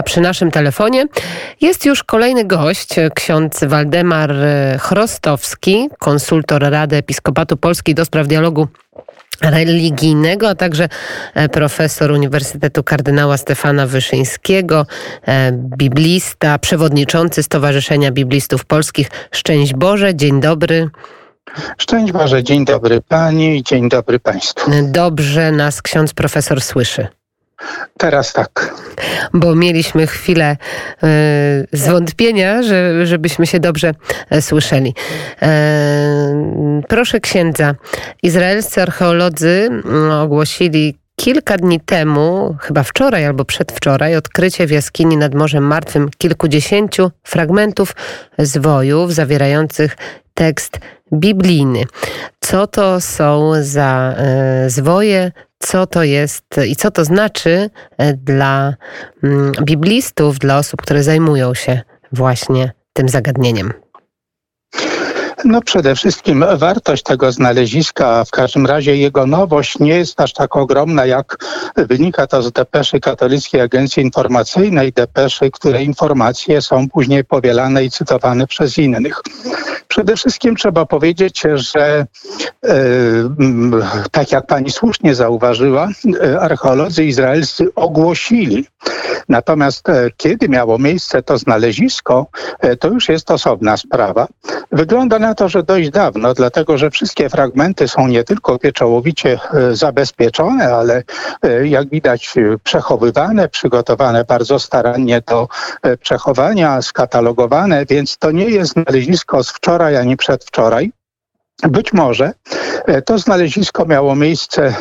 A przy naszym telefonie jest już kolejny gość, ksiądz Waldemar Chrostowski, konsultor Rady Episkopatu Polski do spraw dialogu religijnego, a także e, profesor Uniwersytetu Kardynała Stefana Wyszyńskiego, e, biblista, przewodniczący Stowarzyszenia Biblistów Polskich. Szczęść Boże, dzień dobry. Szczęść Boże, dzień dobry Pani i dzień dobry Państwu. Dobrze nas ksiądz profesor słyszy. Teraz tak. Bo mieliśmy chwilę y, zwątpienia, że, żebyśmy się dobrze e, słyszeli. E, proszę księdza, izraelscy archeolodzy mm, ogłosili kilka dni temu, chyba wczoraj albo przedwczoraj, odkrycie w jaskini nad Morzem Martwym kilkudziesięciu fragmentów zwojów zawierających tekst biblijny. Co to są za e, zwoje, co to jest i co to znaczy e, dla mm, biblistów, dla osób, które zajmują się właśnie tym zagadnieniem? No przede wszystkim wartość tego znaleziska, w każdym razie jego nowość nie jest aż tak ogromna, jak wynika to z depeszy Katolickiej Agencji Informacyjnej, depeszy, które informacje są później powielane i cytowane przez innych. Przede wszystkim trzeba powiedzieć, że e, tak jak pani słusznie zauważyła, e, archeolodzy izraelscy ogłosili. Natomiast e, kiedy miało miejsce to znalezisko, to już jest osobna sprawa. Wygląda na to, że dość dawno, dlatego że wszystkie fragmenty są nie tylko pieczołowicie zabezpieczone, ale jak widać przechowywane, przygotowane bardzo starannie do przechowania, skatalogowane, więc to nie jest znalezisko z wczoraj wczoraj, a nie przedwczoraj. Być może e, to znalezisko miało miejsce e,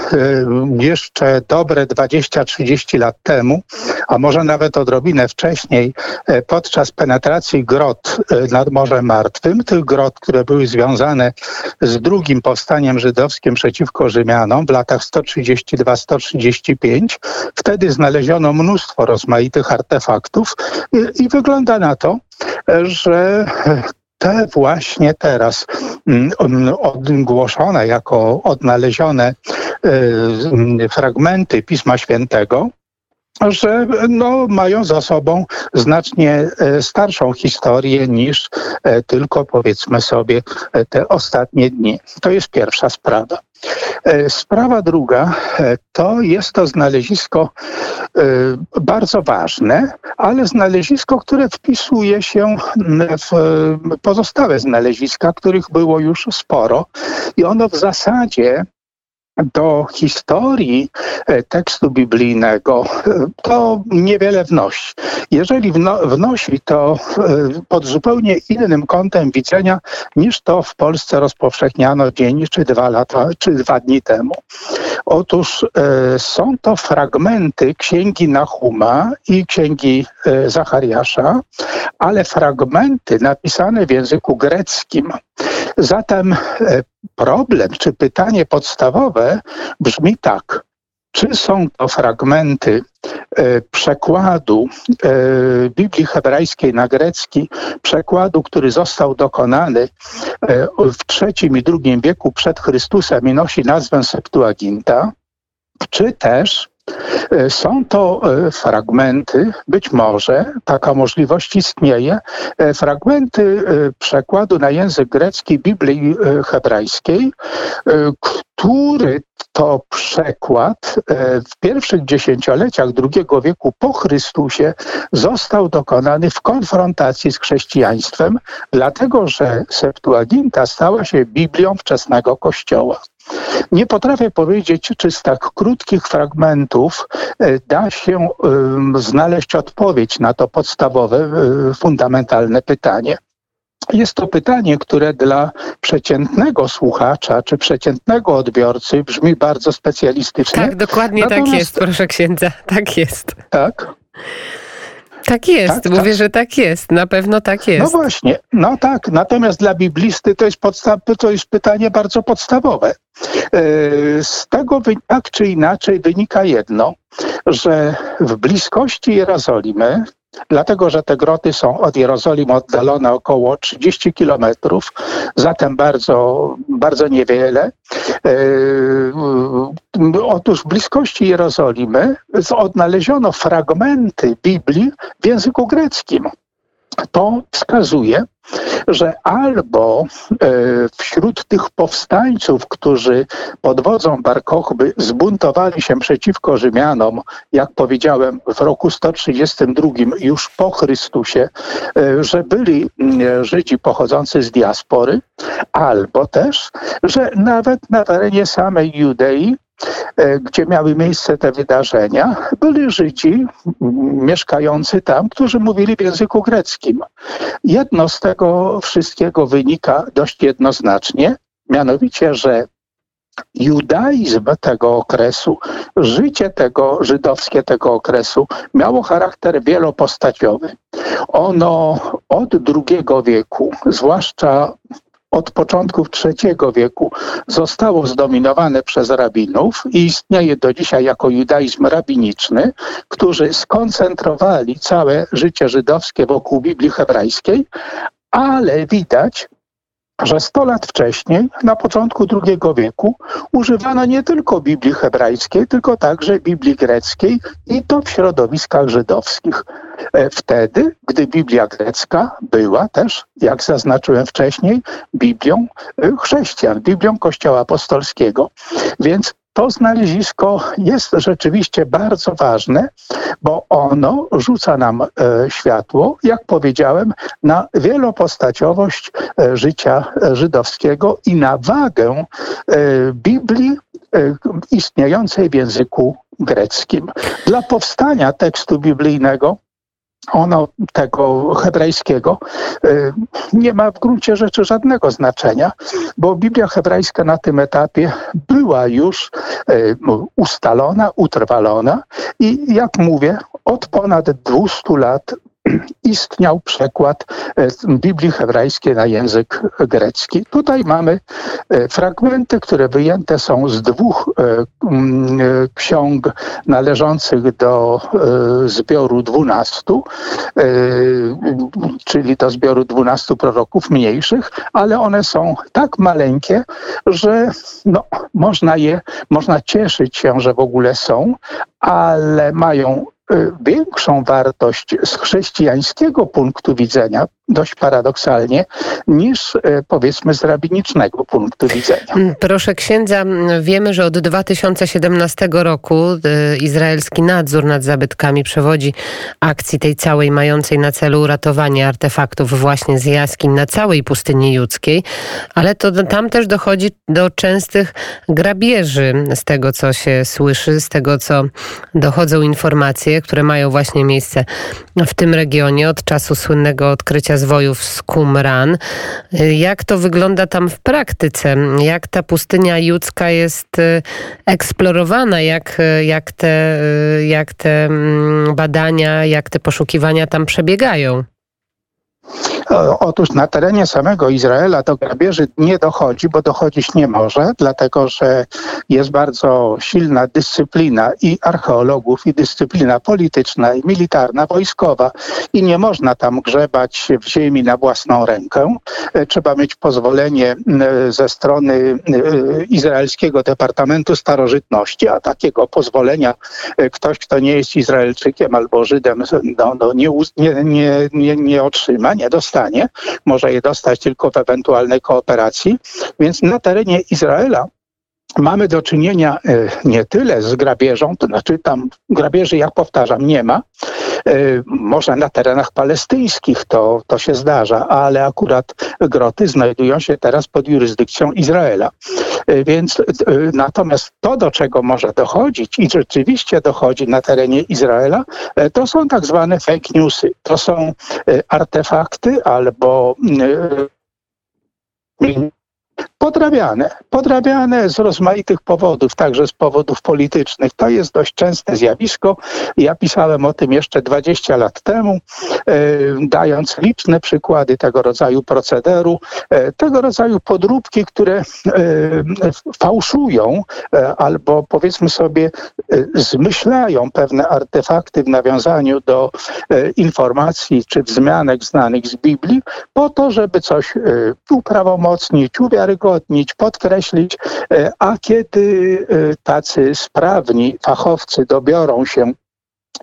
jeszcze dobre 20-30 lat temu, a może nawet odrobinę wcześniej, e, podczas penetracji grot nad Morzem Martwym, tych grot, które były związane z drugim powstaniem żydowskim przeciwko Rzymianom w latach 132-135. Wtedy znaleziono mnóstwo rozmaitych artefaktów i, i wygląda na to, że te właśnie teraz mm, ogłoszone jako odnalezione y, fragmenty Pisma Świętego że no, mają za sobą znacznie e, starszą historię niż e, tylko powiedzmy sobie e, te ostatnie dni. To jest pierwsza sprawa. Sprawa druga to jest to znalezisko bardzo ważne, ale znalezisko, które wpisuje się w pozostałe znaleziska, których było już sporo i ono w zasadzie do historii e, tekstu biblijnego e, to niewiele wnosi. Jeżeli wno, wnosi, to e, pod zupełnie innym kątem widzenia niż to w Polsce rozpowszechniano dzień czy dwa lata, czy dwa dni temu. Otóż są to fragmenty księgi Nahuma i księgi Zachariasza, ale fragmenty napisane w języku greckim. Zatem e, problem czy pytanie podstawowe brzmi tak. Czy są to fragmenty e, przekładu e, Biblii hebrajskiej na grecki, przekładu, który został dokonany w III i II wieku przed Chrystusem i nosi nazwę Septuaginta, czy też są to e, fragmenty, być może taka możliwość istnieje, e, fragmenty przekładu na język grecki Biblii hebrajskiej, który to przekład w pierwszych dziesięcioleciach II wieku po Chrystusie został dokonany w konfrontacji z chrześcijaństwem, dlatego że Septuaginta stała się Biblią wczesnego Kościoła. Nie potrafię powiedzieć, czy z tak krótkich fragmentów e, da się znaleźć odpowiedź na to podstawowe, e, fundamentalne pytanie. Jest to pytanie, które dla przeciętnego słuchacza czy przeciętnego odbiorcy brzmi bardzo specjalistycznie. Tak, dokładnie tak Natomiast... tak jest, proszę księdza. Tak jest. Tak. Tak jest, tak, mówię, tak. że tak jest, na pewno tak jest. No właśnie, no tak, natomiast dla biblisty to jest, podstaw, to jest pytanie bardzo podstawowe. E, z tego tak czy inaczej wynika jedno, że w bliskości Jerozolimy, dlatego że te groty są od Jerozolimy oddalone około 30 kilometrów, zatem bardzo, bardzo niewiele. E, otóż w bliskości Jerozolimy odnaleziono fragmenty Biblii w języku greckim. To wskazuje, że albo e, wśród tych powstańców, którzy pod wodzą Barkochby zbuntowali się przeciwko Rzymianom, jak powiedziałem, w roku 132 już po Chrystusie, e, że byli mm, Żydzi pochodzący z diaspory, albo też, że nawet na terenie samej Judei E, gdzie miały miejsce te wydarzenia, byli Żydzi mieszkający tam, którzy mówili w języku greckim. Jedno z tego wszystkiego wynika dość jednoznacznie, mianowicie, że judaizm tego okresu, życie tego żydowskie tego okresu miało charakter wielopostaciowy. Ono od II wieku, zwłaszcza od początków III wieku zostało zdominowane przez rabinów i istnieje do dzisiaj jako judaizm rabiniczny, którzy skoncentrowali całe życie żydowskie wokół Biblii hebrajskiej, ale widać, że 100 lat wcześniej, na początku II wieku, używano nie tylko Biblii hebrajskiej, tylko także Biblii greckiej i to w środowiskach żydowskich. E, wtedy, gdy Biblia grecka była też, jak zaznaczyłem wcześniej, Biblią e, chrześcijan, Biblią Kościoła Apostolskiego. Więc to znalezisko jest rzeczywiście bardzo ważne, bo ono rzuca nam e, światło, jak powiedziałem, na wielopostaciowość e, życia żydowskiego i na wagę e, Biblii istniejącej w języku greckim. Dla powstania tekstu biblijnego ono tego hebrajskiego y, nie ma w gruncie rzeczy żadnego znaczenia, bo Biblia hebrajska na tym etapie była już y, ustalona, utrwalona i jak mówię, od ponad 200 lat istniał przekład e, Biblii hebrajskiej na język grecki. Tutaj mamy e, fragmenty, które wyjęte są z dwóch e, ksiąg należących do zbioru dwunastu, czyli do zbioru dwunastu proroków mniejszych, ale one są tak maleńkie, że no, można je, można cieszyć się, że w ogóle są, ale mają większą wartość z chrześcijańskiego punktu widzenia, dość paradoksalnie, niż y, powiedzmy z rabinicznego punktu widzenia. Mm, proszę księdza, wiemy, że od 2017 roku y, izraelski nadzór nad zabytkami przewodzi akcji tej całej mającej na celu uratowanie artefaktów właśnie z jaskiń na całej pustyni judzkiej, ale to tam też dochodzi do częstych grabieży z tego, co się słyszy, z tego, co dochodzą informacje które mają właśnie miejsce w tym regionie od czasu słynnego odkrycia zwojów z Qumran. Jak to wygląda tam w praktyce? Jak ta pustynia judzka jest y, eksplorowana? Jak, y, jak, te, y, jak te mm, badania, jak te poszukiwania tam przebiegają? Otóż na terenie samego Izraela do grabieży nie dochodzi, bo dochodzić nie może, dlatego że jest bardzo silna dyscyplina i archeologów, i dyscyplina polityczna, i militarna, wojskowa i nie można tam grzebać w ziemi na własną rękę. E, trzeba mieć pozwolenie ze strony Izraelskiego Departamentu Starożytności, a takiego pozwolenia e, ktoś, kto nie jest Izraelczykiem albo Żydem, no, no nie, nie, nie, nie otrzyma, nie dostanie. Może je dostać tylko w ewentualnej kooperacji. Więc na terenie Izraela mamy do czynienia e, nie tyle z grabieżą, to znaczy tam grabieży, jak powtarzam, nie ma. E, może na terenach palestyńskich to, to się zdarza, ale akurat groty znajdują się teraz pod jurysdykcją Izraela. E, więc natomiast to, do czego może dochodzić i rzeczywiście dochodzi na terenie Izraela, to są tak zwane fake newsy. To są artefakty albo Podrabiane. Podrabiane z rozmaitych powodów, także z powodów politycznych. To jest dość częste zjawisko. Ja pisałem o tym jeszcze 20 lat temu, e, dając liczne przykłady tego rodzaju procederu, e, tego rodzaju podróbki, które e, fałszują albo powiedzmy sobie zmyślają pewne artefakty w nawiązaniu do informacji czy wzmianek znanych z Biblii, po to, żeby coś uprawomocnić, uwiarygodnić, udowodnić, podkreślić, e, a kiedy e, tacy sprawni fachowcy dobiorą się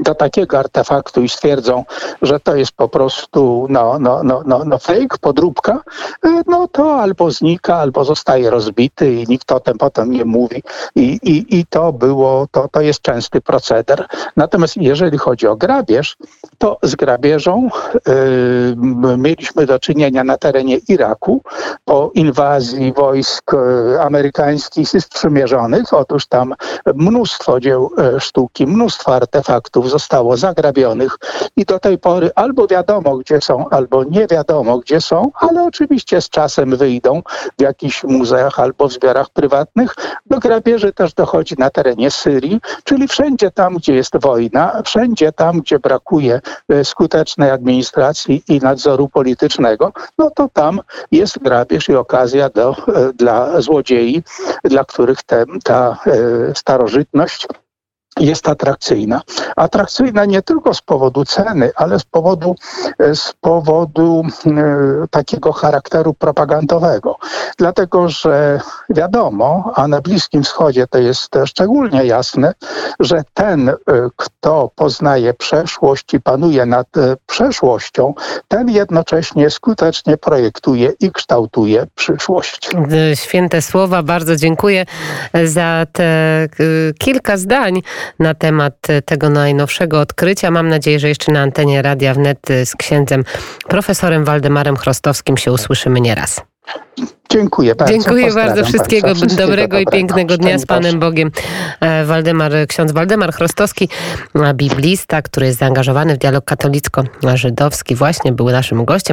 do takiego artefaktu i stwierdzą, że to jest po prostu no, no, no, no, no fake, podróbka, e, no to albo znika, albo zostaje rozbity i nikt o tym potem nie mówi. I, i, i to było, to, to jest częsty proceder. Natomiast jeżeli chodzi o grabież, to z grabieżą yy, mieliśmy do czynienia na terenie Iraku po inwazji wojsk e, amerykańskich i sprzymierzonych. Otóż tam mnóstwo dzieł sztuki, mnóstwo artefaktów zostało zagrabionych i do tej pory albo wiadomo, gdzie są, albo nie wiadomo, gdzie są, ale oczywiście z czasem wyjdą w jakichś muzeach albo w zbiorach prywatnych. Do grabieży też dochodzi na terenie Syrii, czyli wszędzie tam, gdzie jest wojna, wszędzie tam, gdzie brakuje e, skutecznej administracji i nadzoru politycznego, no to tam jest grabież i okazja do, e, dla złodziei, dla których te, ta e, starożytność jest atrakcyjna. Atrakcyjna nie tylko z powodu ceny, ale z powodu, z powodu e, takiego charakteru propagandowego. Dlatego, że wiadomo, a na Bliskim Wschodzie to jest szczególnie jasne, że ten, e, kto poznaje przeszłość i panuje nad e, przeszłością, ten jednocześnie skutecznie projektuje i kształtuje przyszłość. Święte słowa, bardzo dziękuję za te kilka zdań na temat tego najnowszego odkrycia. Mam nadzieję, że jeszcze na antenie Radia Wnet z księdzem profesorem Waldemarem Chrostowskim się usłyszymy nieraz. Dziękuję bardzo. Dziękuję bardzo. Wszystkiego, wszystkiego dobrego, i pięknego dnia z Panem Bogiem. E, Waldemar, ksiądz Waldemar Chrostowski, biblista, który jest zaangażowany w dialog katolicko-żydowski, właśnie był naszym gościem.